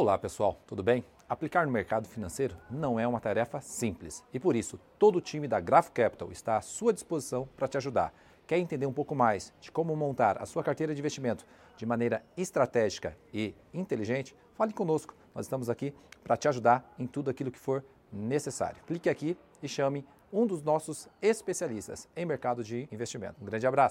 Olá pessoal, tudo bem? Aplicar no mercado financeiro não é uma tarefa simples e por isso todo o time da Graph Capital está à sua disposição para te ajudar. Quer entender um pouco mais de como montar a sua carteira de investimento de maneira estratégica e inteligente? Fale conosco, nós estamos aqui para te ajudar em tudo aquilo que for necessário. Clique aqui e chame um dos nossos especialistas em mercado de investimento. Um grande abraço!